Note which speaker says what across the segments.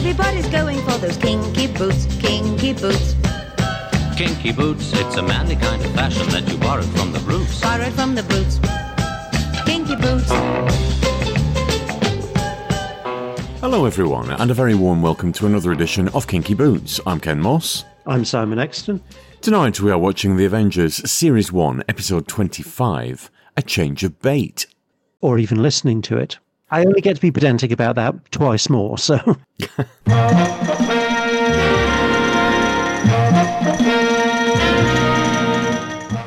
Speaker 1: Everybody's going for those kinky boots, kinky boots.
Speaker 2: Kinky boots, it's a manly kind of fashion that you borrowed from the roots.
Speaker 1: Borrowed from the boots. Kinky boots.
Speaker 3: Hello, everyone, and a very warm welcome to another edition of Kinky Boots. I'm Ken Moss.
Speaker 4: I'm Simon Exton.
Speaker 3: Tonight we are watching The Avengers Series 1, Episode 25 A Change of Bait.
Speaker 4: Or even listening to it. I only get to be pedantic about that twice more, so.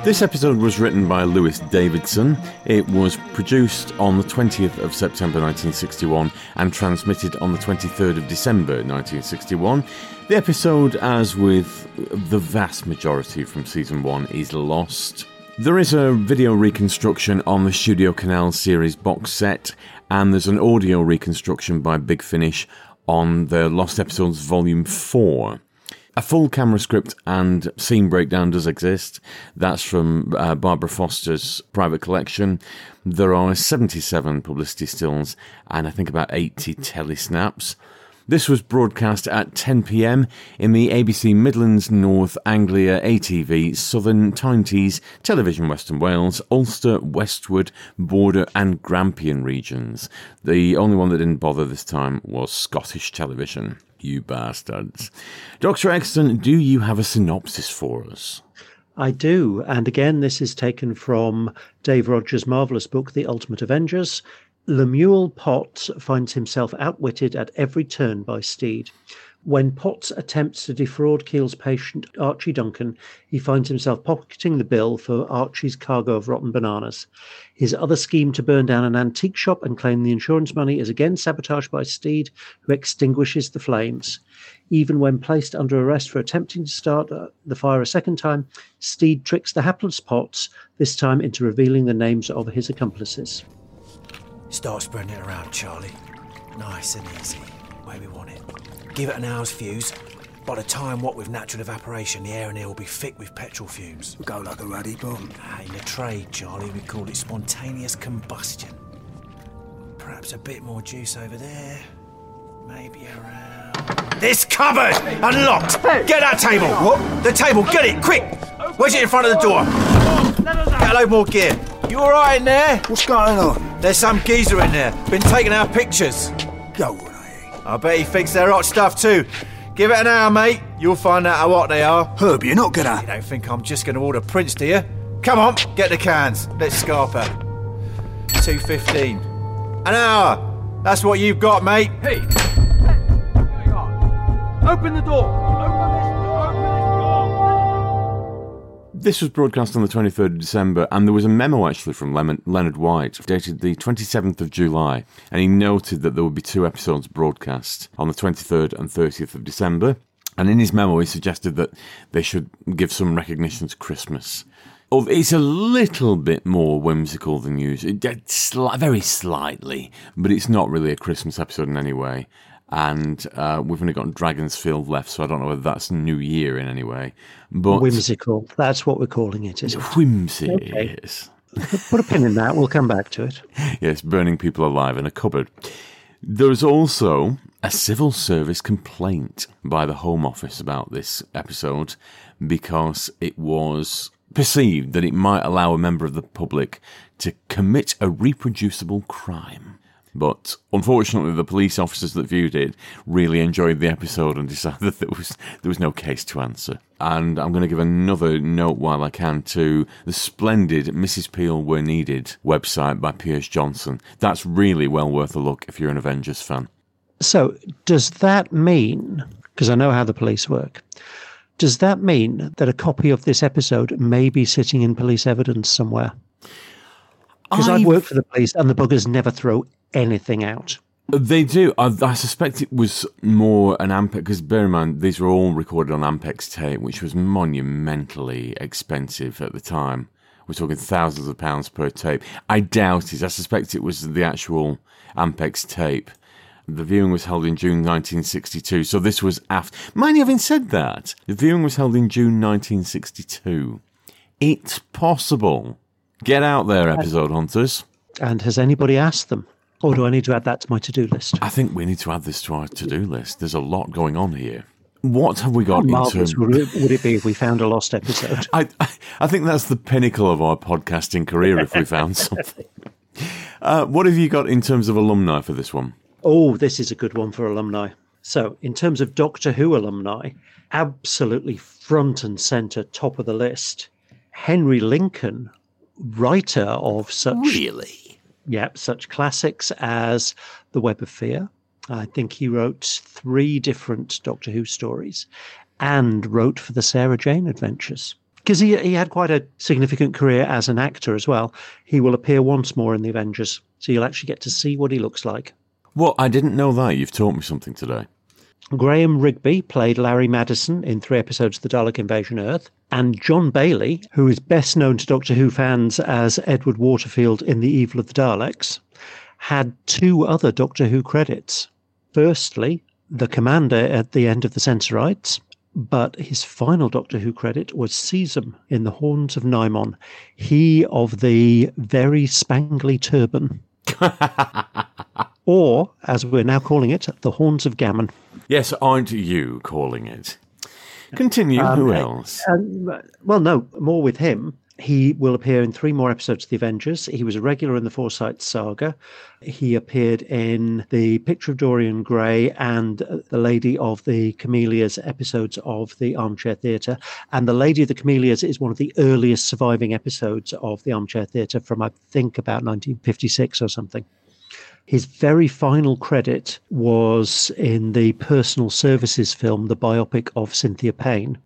Speaker 3: This episode was written by Lewis Davidson. It was produced on the 20th of September 1961 and transmitted on the 23rd of December 1961. The episode, as with the vast majority from season 1, is lost. There is a video reconstruction on the Studio Canal series box set, and there's an audio reconstruction by Big Finish on the Lost Episodes Volume 4. A full camera script and scene breakdown does exist. That's from uh, Barbara Foster's private collection. There are 77 publicity stills and I think about 80 telesnaps. This was broadcast at 10 pm in the ABC Midlands, North Anglia, ATV, Southern, Tyne-Tees, Television Western Wales, Ulster, Westward, Border, and Grampian regions. The only one that didn't bother this time was Scottish Television. You bastards. Dr. Exton, do you have a synopsis for us?
Speaker 4: I do. And again, this is taken from Dave Rogers' marvellous book, The Ultimate Avengers. Lemuel Potts finds himself outwitted at every turn by Steed. When Potts attempts to defraud Keel's patient Archie Duncan, he finds himself pocketing the bill for Archie's cargo of rotten bananas. His other scheme to burn down an antique shop and claim the insurance money is again sabotaged by Steed, who extinguishes the flames. Even when placed under arrest for attempting to start uh, the fire a second time, Steed tricks the hapless Potts, this time into revealing the names of his accomplices.
Speaker 5: Start spreading it around, Charlie. Nice and easy. Way we want it. Give it an hour's fuse. By the time what with natural evaporation, the air in here will be thick with petrol fumes.
Speaker 6: Go like a ruddy bomb.
Speaker 5: Ah, in the trade, Charlie, we call it spontaneous combustion. Perhaps a bit more juice over there. Maybe around. This cupboard! Unlocked! Get that table! What? The table, get it, quick! Where's it in front of the door. Get a load more gear. You alright in there?
Speaker 6: What's going on?
Speaker 5: There's some geezer in there. Been taking our pictures.
Speaker 6: Go on?
Speaker 5: I bet he thinks they're hot stuff too. Give it an hour, mate. You'll find out how hot they are.
Speaker 6: Herb, you're not gonna.
Speaker 5: You don't think I'm just going to order prints, do you? Come on, get the cans. Let's scarp her. 2.15. An hour. That's what you've got, mate.
Speaker 7: Hey! Open the door! This
Speaker 3: was broadcast on the 23rd of December, and there was a memo actually from Leonard White, dated the 27th of July, and he noted that there would be two episodes broadcast on the 23rd and 30th of December. And in his memo, he suggested that they should give some recognition to Christmas. It's a little bit more whimsical than usual, very slightly, but it's not really a Christmas episode in any way. And uh, we've only got Dragonsfield left, so I don't know whether that's New Year in any way. But
Speaker 4: Whimsical. That's what we're calling it, is it?
Speaker 3: Whimsy,
Speaker 4: Okay.
Speaker 3: yes.
Speaker 4: Put a pin in that. We'll come back to it.
Speaker 3: Yes, burning people alive in a cupboard. There's also a civil service complaint by the Home Office about this episode because it was perceived that it might allow a member of the public to commit a reproducible crime. But unfortunately, the police officers that viewed it really enjoyed the episode and decided that there was there was no case to answer. And I'm going to give another note while I can to the splendid Mrs. Peel We're Needed website by Piers Johnson. That's really well worth a look if you're an Avengers fan.
Speaker 4: So, does that mean, because I know how the police work, does that mean that a copy of this episode may be sitting in police evidence somewhere? Because I've
Speaker 3: I've-
Speaker 4: worked for the police and the buggers never throw anything out.
Speaker 3: They do. I, I suspect it was more an Ampex, because bear in mind, these were all recorded on Ampex tape, which was monumentally expensive at the time. We're talking thousands of pounds per tape. I doubt it. I suspect it was the actual Ampex tape. The viewing was held in June 1962, so this was after. Mind you, having said that, the viewing was held in June 1962. It's possible. Get out there, uh, episode hunters.
Speaker 4: And has anybody asked them? Or do I need to add that to my to do list?
Speaker 3: I think we need to add this to our to do list. There's a lot going on here. What have we got in
Speaker 4: Marvelous
Speaker 3: terms?
Speaker 4: would it, would it be if we found a lost episode?
Speaker 3: I, I think that's the pinnacle of our podcasting career if we found something. Uh, what have you got in terms of alumni for this one?
Speaker 4: Oh, this is a good one for alumni. So, in terms of Doctor Who alumni, absolutely front and center, top of the list, Henry Lincoln, writer of such
Speaker 3: Really?
Speaker 4: Yep, such classics as The Web of Fear. I think he wrote three different Doctor Who stories and wrote for the Sarah Jane Adventures. Because he, he had quite a significant career as an actor as well. He will appear once more in the Avengers, so you'll actually get to see what he looks like.
Speaker 3: Well, I didn't know that. You've taught me something today.
Speaker 4: Graham Rigby played Larry Madison in three episodes of The Dalek Invasion Earth. And John Bailey, who is best known to Doctor Who fans as Edward Waterfield in The Evil of the Daleks, had two other Doctor Who credits. Firstly, the commander at the end of the Sensorites, but his final Doctor Who credit was Sezom in The Horns of Nimon, he of the very spangly turban. or, as we're now calling it, The Horns of Gammon.
Speaker 3: Yes, aren't you calling it? Continue. Who else?
Speaker 4: Um, well, no, more with him. He will appear in three more episodes of The Avengers. He was a regular in the Forsyte saga. He appeared in the Picture of Dorian Gray and uh, the Lady of the Camellias episodes of the Armchair Theatre. And the Lady of the Camellias is one of the earliest surviving episodes of the Armchair Theatre from, I think, about 1956 or something. His very final credit was in the personal services film, the biopic of Cynthia Payne.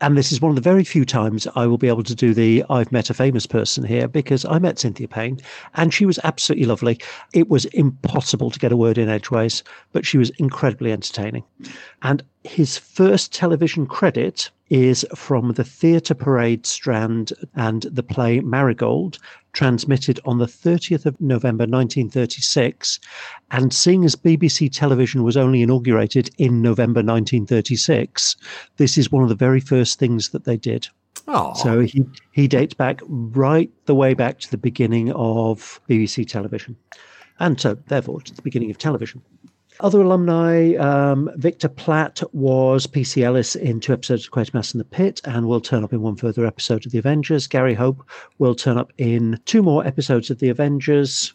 Speaker 4: And this is one of the very few times I will be able to do the I've met a famous person here because I met Cynthia Payne and she was absolutely lovely. It was impossible to get a word in edgeways, but she was incredibly entertaining. And his first television credit is from the Theatre Parade Strand and the play Marigold, transmitted on the 30th of November 1936. And seeing as BBC television was only inaugurated in November 1936, this is one of the very first things that they did.
Speaker 3: Oh,
Speaker 4: So he, he dates back right the way back to the beginning of BBC television, and so therefore to the beginning of television. Other alumni, um, Victor Platt was PC Ellis in two episodes of Quatermass in the Pit and will turn up in one further episode of The Avengers. Gary Hope will turn up in two more episodes of The Avengers.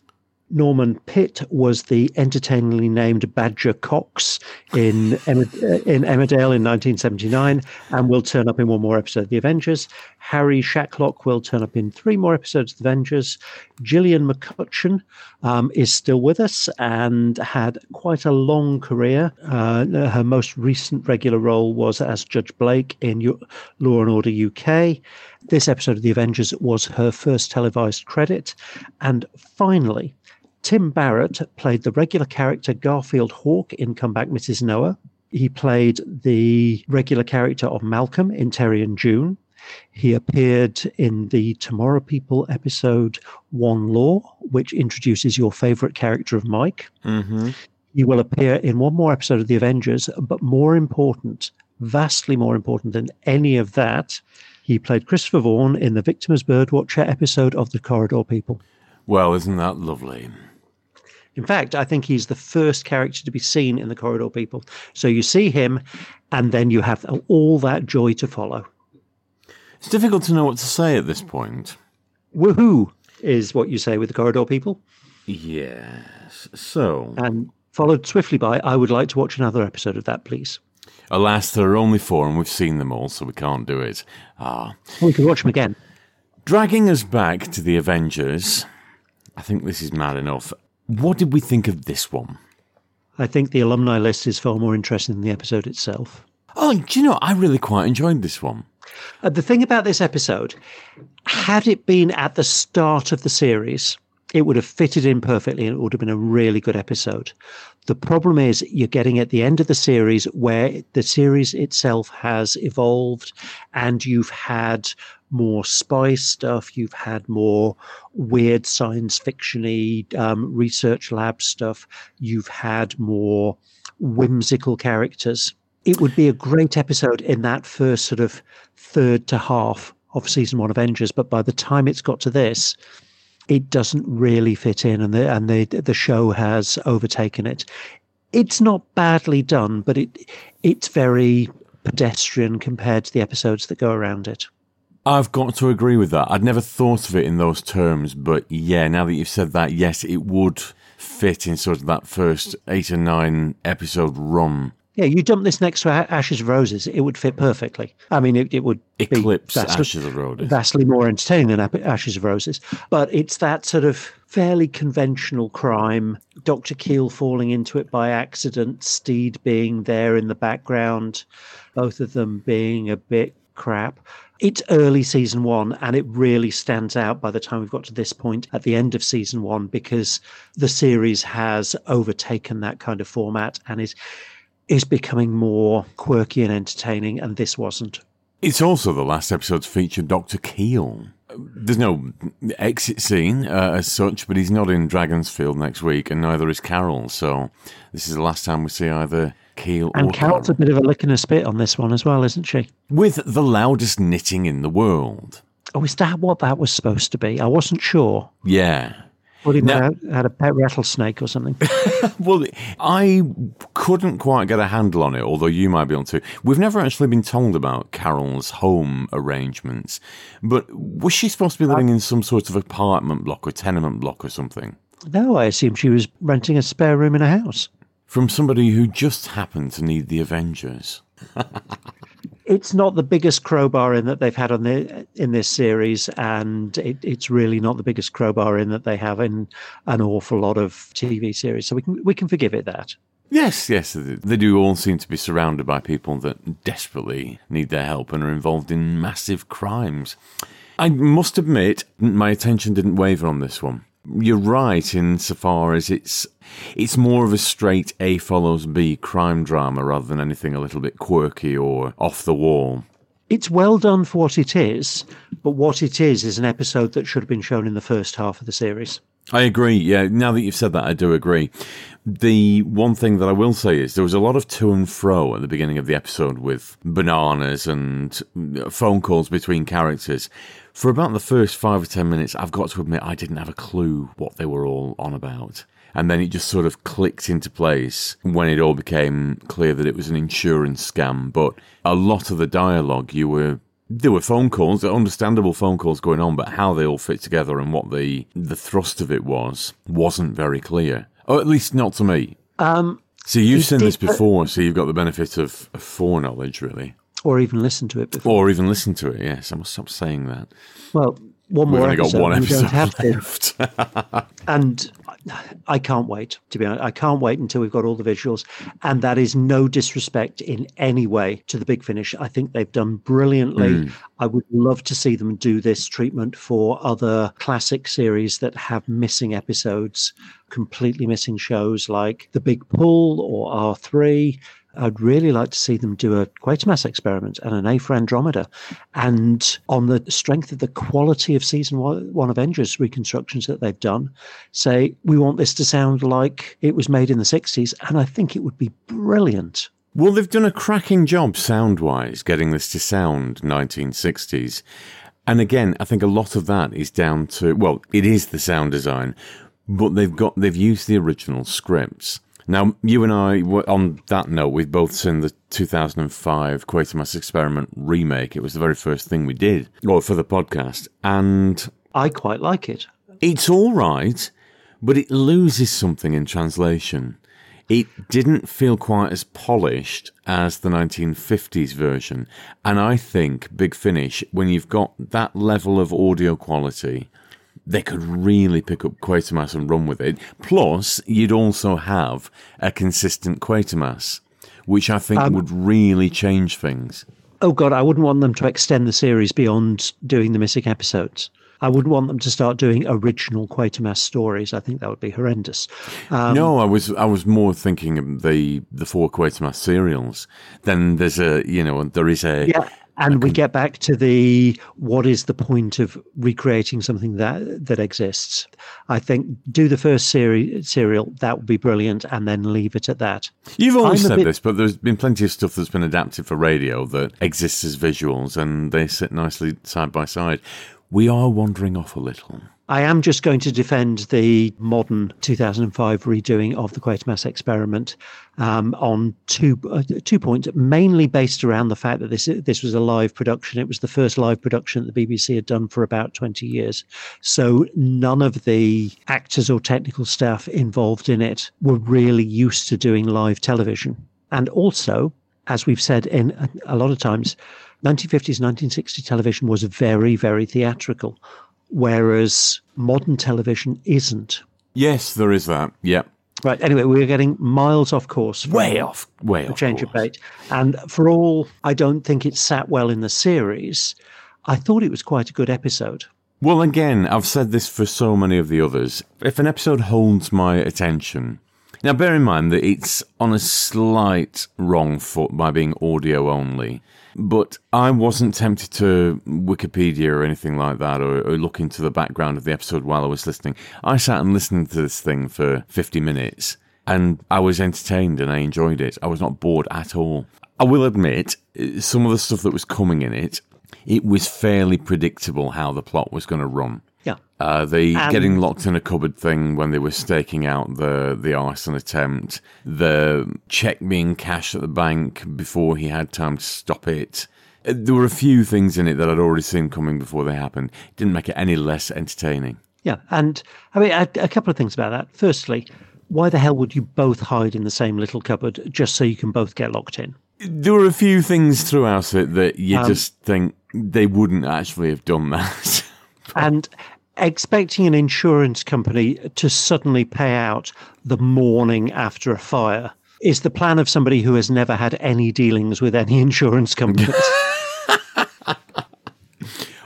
Speaker 4: Norman Pitt was the entertainingly named Badger Cox in uh, in Emmerdale in 1979 and will turn up in one more episode of The Avengers. Harry Shacklock will turn up in three more episodes of The Avengers. Gillian McCutcheon um, is still with us and had quite a long career. Uh, her most recent regular role was as Judge Blake in U- Law and Order UK. This episode of The Avengers was her first televised credit. And finally, Tim Barrett played the regular character Garfield Hawk in Come Back, Mrs. Noah. He played the regular character of Malcolm in Terry and June. He appeared in the Tomorrow People episode One Law, which introduces your favorite character of Mike. Mm-hmm. He will appear in one more episode of The Avengers, but more important, vastly more important than any of that, he played Christopher Vaughan in the Victim as Birdwatcher episode of The Corridor People.
Speaker 3: well, isn't that lovely?
Speaker 4: In fact, I think he's the first character to be seen in The Corridor People. So you see him, and then you have all that joy to follow.
Speaker 3: It's difficult to know what to say at this point.
Speaker 4: Woohoo is what you say with The Corridor People.
Speaker 3: Yes. So,
Speaker 4: And followed swiftly by, I would like to watch another episode of that, please.
Speaker 3: alas, there are only four, and we've seen them all, so we can't do it. Ah.
Speaker 4: We can watch them again.
Speaker 3: Dragging us back to the Avengers, I think this is mad enough. What did we think of this one?
Speaker 4: I think the alumni list is far more interesting than the episode itself.
Speaker 3: Oh, do you know, I really quite enjoyed this one.
Speaker 4: Uh, the thing about this episode, had it been at the start of the series, it would have fitted in perfectly and it would have been a really good episode. The problem is you're getting at the end of the series where the series itself has evolved and you've had more spy stuff, you've had more weird science fictiony um, research lab stuff, you've had more whimsical characters. It would be a great episode in that first sort of third to half of season one Avengers, but by the time it's got to this, it doesn't really fit in, and the and the the show has overtaken it. It's not badly done, but it it's very pedestrian compared to the episodes that go around it.
Speaker 3: I've got to agree with that. I'd never thought of it in those terms, but yeah, now that you've said that, yes, it would fit in sort of that first eight or nine episode run.
Speaker 4: Yeah, you dump this next to Ashes of Roses, it would fit perfectly. I mean, it, it would
Speaker 3: Eclipse
Speaker 4: vastly,
Speaker 3: Ashes of Roses.
Speaker 4: vastly more entertaining than Ashes of Roses. But it's that sort of fairly conventional crime. Dr. Keel falling into it by accident, Steed being there in the background, both of them being a bit crap. It's early season one, and it really stands out by the time we've got to this point at the end of season one because the series has overtaken that kind of format and is is becoming more quirky and entertaining, and this wasn't.
Speaker 3: It's also the last episode to feature Dr. Keel. There's no exit scene uh, as such, but he's not in Dragonsfield next week, and neither is Carol. So this is the last time we see either Keel
Speaker 4: And Carol's a bit of a lick and a spit on this one as well, isn't she?
Speaker 3: With the loudest knitting in the world.
Speaker 4: Oh, is that what that was supposed to be? I wasn't sure.
Speaker 3: Yeah.
Speaker 4: Thought he
Speaker 3: No.
Speaker 4: might have had a pet rattlesnake or something.
Speaker 3: Well, I couldn't quite get a handle on it, although you might be able to. We've never actually been told about Carol's home arrangements, but was she supposed to be living uh, in some sort of apartment block or tenement block or something?
Speaker 4: no, I assumed she was renting a spare room in a house.
Speaker 3: From somebody who just happened to need the Avengers.
Speaker 4: It's not the biggest crowbar in that they've had on the in this series, and it, it's really not the biggest crowbar in that they have in an awful lot of TV series. So we can we can forgive it that.
Speaker 3: Yes, yes, they they do all seem to be surrounded by people that desperately need their help and are involved in massive crimes. I must admit, my attention didn't waver on this one. You're right insofar as it's it's more of a straight A follows B crime drama rather than anything a little bit quirky or off the wall.
Speaker 4: It's well done for what it is, but what it is is an episode that should have been shown in the first half of the series.
Speaker 3: I agree. Yeah, now that you've said that, I do agree. The one thing that I will say is there was a lot of to and fro at the beginning of the episode with bananas and phone calls between characters. For about the first five or ten minutes, I've got to admit I didn't have a clue what they were all on about. And then it just sort of clicked into place when it all became clear that it was an insurance scam. But a lot of the dialogue, you were there were phone calls, understandable phone calls going on, but how they all fit together and what the the thrust of it was wasn't very clear. Or at least not to me.
Speaker 4: Um,
Speaker 3: So you've
Speaker 4: You
Speaker 3: seen this before, so you've got the benefit of, of foreknowledge, really.
Speaker 4: Or even listen to it before.
Speaker 3: Or even listen to it, yes. I must stop saying that.
Speaker 4: Well, one
Speaker 3: We've
Speaker 4: more
Speaker 3: only got one episode
Speaker 4: have
Speaker 3: left.
Speaker 4: And I can't wait, to be honest. I can't wait until we've got all the visuals. And that is no disrespect in any way to the big finish. I think they've done brilliantly. Hmm. I would love to see them do this treatment for other classic series that have missing episodes, completely missing shows like The Big Pull or R3. I'd really like to see them do a Quatermass experiment and an A for Andromeda. And on the strength of the quality of season one, Avengers reconstructions that they've done, say, we want this to sound like it was made in the 60s. And I think it would be brilliant.
Speaker 3: Well, they've done a cracking job sound wise getting this to sound 1960s. And again, I think a lot of that is down to, well, it is the sound design, but they've got, they've used the original scripts. Now, you and I, were- on that note, we've both seen the 2005 Quatermass Experiment remake. It was the very first thing we did, or for the podcast. And
Speaker 4: I quite like it.
Speaker 3: it's all right, but it loses something in translation. It didn't feel quite as polished as the 1950s version. And I think Big Finish, when you've got that level of audio quality, they could really pick up Quatermass and run with it. Plus, you'd also have a consistent Quatermass, which I think would really change things.
Speaker 4: Oh, God, I wouldn't want them to extend the series beyond doing the missing episodes. I wouldn't want them to start doing original Quatermass stories. I think that would be horrendous. Um,
Speaker 3: no, I was I was more thinking of the the four Quatermass serials. Then there's a you know there is a
Speaker 4: Yeah. And we get back to the what is the point of recreating something that that exists? I think do the first series serial that would be brilliant, and then leave it at that.
Speaker 3: You've always
Speaker 4: I'm
Speaker 3: said
Speaker 4: bit-
Speaker 3: this, but there's been plenty of stuff that's been adapted for radio that exists as visuals, and they sit nicely side by side. We are wandering off a little.
Speaker 4: I am just going to defend the modern 2005 redoing of the Quatermass experiment um, on two uh, two points, mainly based around the fact that this this was a live production. It was the first live production that the BBC had done for about 20 years. So none of the actors or technical staff involved in it were really used to doing live television. And also, as we've said in a, a lot of times, 1950s, 1960s television was very, very theatrical, whereas modern television isn't.
Speaker 3: Yes, there is that. Yeah.
Speaker 4: Right. Anyway, we're getting miles off course.
Speaker 3: Way off. Way off.
Speaker 4: change of
Speaker 3: course.
Speaker 4: bait. And for all I don't think it sat well in the series, I thought it was quite a good episode.
Speaker 3: Well, again, I've said this for so many of the others. If an episode holds my attention, now bear in mind that it's on a slight wrong foot by being audio only, but I wasn't tempted to Wikipedia or anything like that or, or look into the background of the episode while I was listening. I sat and listened to this thing for 50 minutes and I was entertained and I enjoyed it. I was not bored at all. I will admit, some of the stuff that was coming in it, it was fairly predictable how the plot was going to run. Uh, the
Speaker 4: And-
Speaker 3: getting locked in a cupboard thing when they were staking out the the arson attempt, the check being cashed at the bank before he had time to stop it. Uh, There were a few things in it that I'd already seen coming before they happened. It didn't make it any less entertaining.
Speaker 4: Yeah. And I mean, a, a couple of things about that. Firstly, why the hell would you both hide in the same little cupboard just so you can both get locked in?
Speaker 3: There were a few things throughout it that you
Speaker 4: Um,
Speaker 3: just think they wouldn't actually have done that.
Speaker 4: and expecting an insurance company to suddenly pay out the morning after a fire is the plan of somebody who has never had any dealings with any insurance companies.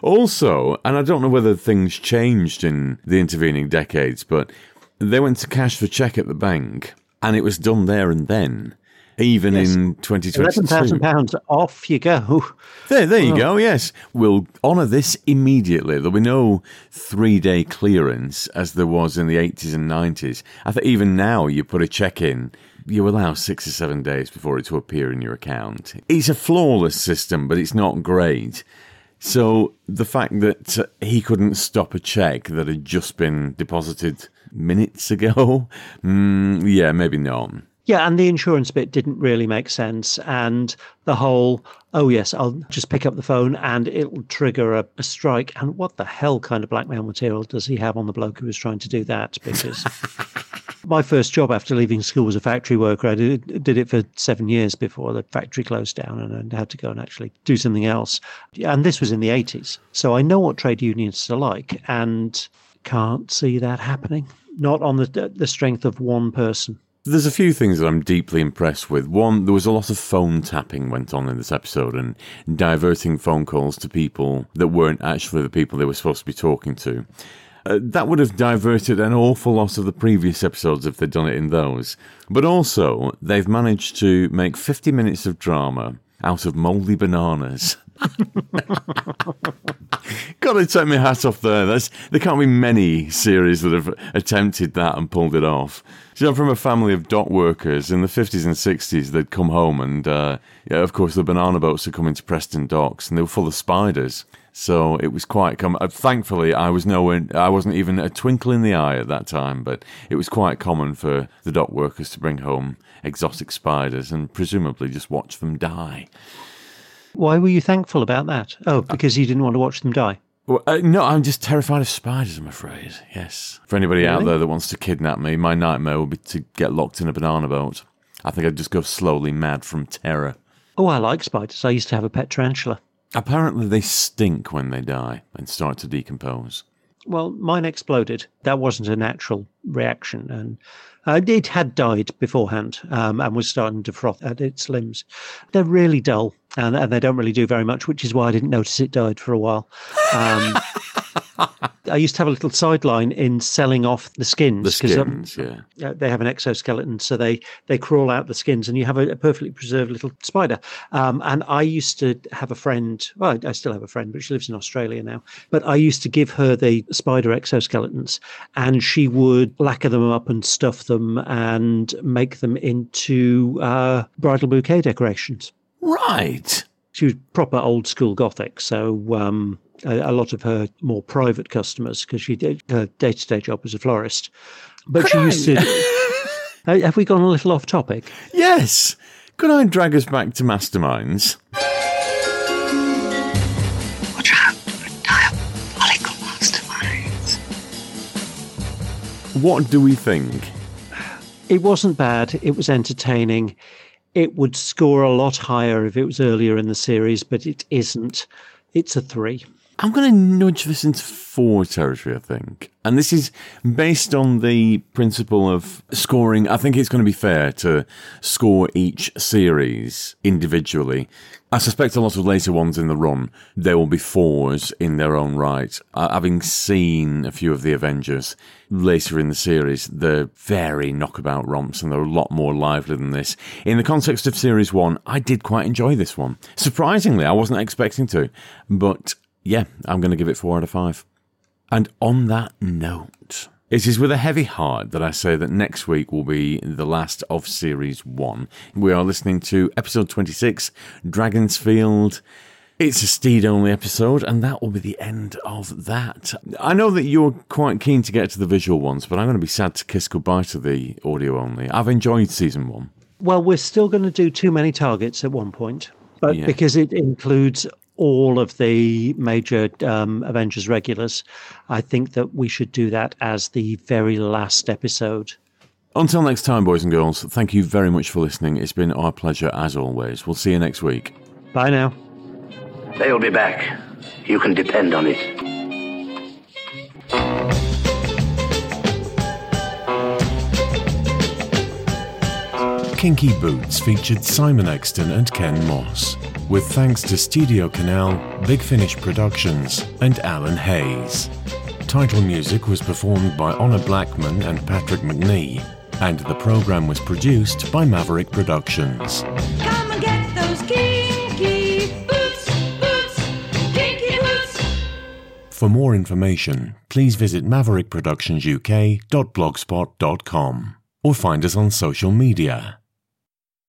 Speaker 3: Also, and I don't know whether things changed in the intervening decades, but they went to cash the check at the bank, and it was done there and then, even
Speaker 4: Yes.
Speaker 3: in
Speaker 4: Eleven
Speaker 3: 2022.
Speaker 4: thousand pounds off you go.
Speaker 3: There, there you
Speaker 4: Oh.
Speaker 3: go. Yes, we'll honour this immediately. There'll be no three-day clearance as there was in the 80s and 90s. I think even now, you put a check in, you allow six or seven days before it to appear in your account. It's a flawless system, but it's not great. So the fact that uh, he couldn't stop a check that had just been deposited minutes ago, mm, yeah, maybe not.
Speaker 4: Yeah, and the insurance bit didn't really make sense. And the whole, oh, yes, I'll just pick up the phone and it'll trigger a, a strike. And what the hell kind of blackmail material does he have on the bloke who was trying to do that? Because my first job after leaving school was a factory worker. I did, did it for seven years before the factory closed down and I had to go and actually do something else. And this was in the 80s. So I know what trade unions are like and can't see that happening. Not on the, the strength of one person.
Speaker 3: There's a few things that I'm deeply impressed with. One, there was a lot of phone tapping went on in this episode and diverting phone calls to people that weren't actually the people they were supposed to be talking to. Uh, that would have diverted an awful lot of the previous episodes if they'd done it in those. But also, they've managed to make 50 minutes of drama out of mouldy bananas. Gotta take my hat off there. That's, there can't be many series that have attempted that and pulled it off. So I'm from a family of dock workers. In the 50s and 60s, they'd come home and, uh, yeah, of course, the banana boats would come into Preston docks and they were full of spiders. So it was quite common. Uh, thankfully, I was nowhere, I wasn't even a twinkle in the eye at that time, but it was quite common for the dock workers to bring home exotic spiders and presumably just watch them die.
Speaker 4: Why were you thankful about that? Oh, because you didn't want to watch them die.
Speaker 3: Well, uh, no, I'm just terrified of spiders, I'm afraid. Yes. For anybody out there that wants to kidnap me, my nightmare would be to get locked in a banana boat. I think I'd just go slowly mad from terror.
Speaker 4: Oh, I like spiders. I used to have a pet tarantula.
Speaker 3: Apparently, they stink when they die and start to decompose.
Speaker 4: Well, mine exploded. That wasn't a natural reaction, and uh, it had died beforehand um, and was starting to froth at its limbs. They're really dull, and, and they don't really do very much, which is why I didn't notice it died for a while. Um, I used to have a little sideline in selling off the skins.
Speaker 3: The
Speaker 4: um,
Speaker 3: skins, yeah.
Speaker 4: uh, they have an exoskeleton, so they they crawl out the skins, and you have a, a perfectly preserved little spider. Um, and I used to have a friend. Well, I still have a friend, but she lives in Australia now. But I used to give her the spider exoskeletons, and she would lacquer them up and stuff them and make them into uh, bridal bouquet decorations.
Speaker 3: Right.
Speaker 4: She was proper old school gothic, so um, a, a lot of her more private customers because she did her day to day job as a florist. But she used to. Uh, Have we gone a little off topic?
Speaker 3: Yes. Could I drag us back to Masterminds?
Speaker 8: Watch out for diabolical masterminds.
Speaker 3: What do we think?
Speaker 4: It wasn't bad. It was entertaining. It would score a lot higher if it was earlier in the series, but it isn't. It's a three.
Speaker 3: I'm going to nudge this into four territory, I think. And this is based on the principle of scoring. I think it's going to be fair to score each series individually. I suspect a lot of later ones in the run, there will be fours in their own right. Uh, having seen a few of the Avengers later in the series, they're very knockabout romps and they're a lot more lively than this. In the context of series one, I did quite enjoy this one. Surprisingly, I wasn't expecting to, but yeah, I'm going to give it four out of five. And on that note, it is with a heavy heart that I say that next week will be the last of series one. We are listening to episode 26, Dragonsfield. It's a steed only episode, and that will be the end of that. I know that you're quite keen to get to the visual ones, but I'm going to be sad to kiss goodbye to the audio only. I've enjoyed season one.
Speaker 4: Well, we're still going to do too many targets at one point, but
Speaker 3: Yeah.
Speaker 4: because it includes all of the major um, Avengers regulars, I think that we should do that as the very last episode.
Speaker 3: Until next time, boys and girls, thank you very much for listening. It's been our pleasure as always. We'll see you next week.
Speaker 4: Bye now.
Speaker 9: They'll be back. You can depend on it.
Speaker 10: Kinky Boots featured Simon Exton and Ken Moss, with thanks to Studio Canal, Big Finish Productions, and Alan Hayes. Title music was performed by Honor Blackman and Patrick Macnee, and the program was produced by Maverick Productions.
Speaker 1: Come and get those kinky boots, boots, kinky boots.
Speaker 10: For more information, please visit maverickproductionsuk.blogspot.com or find us on social media.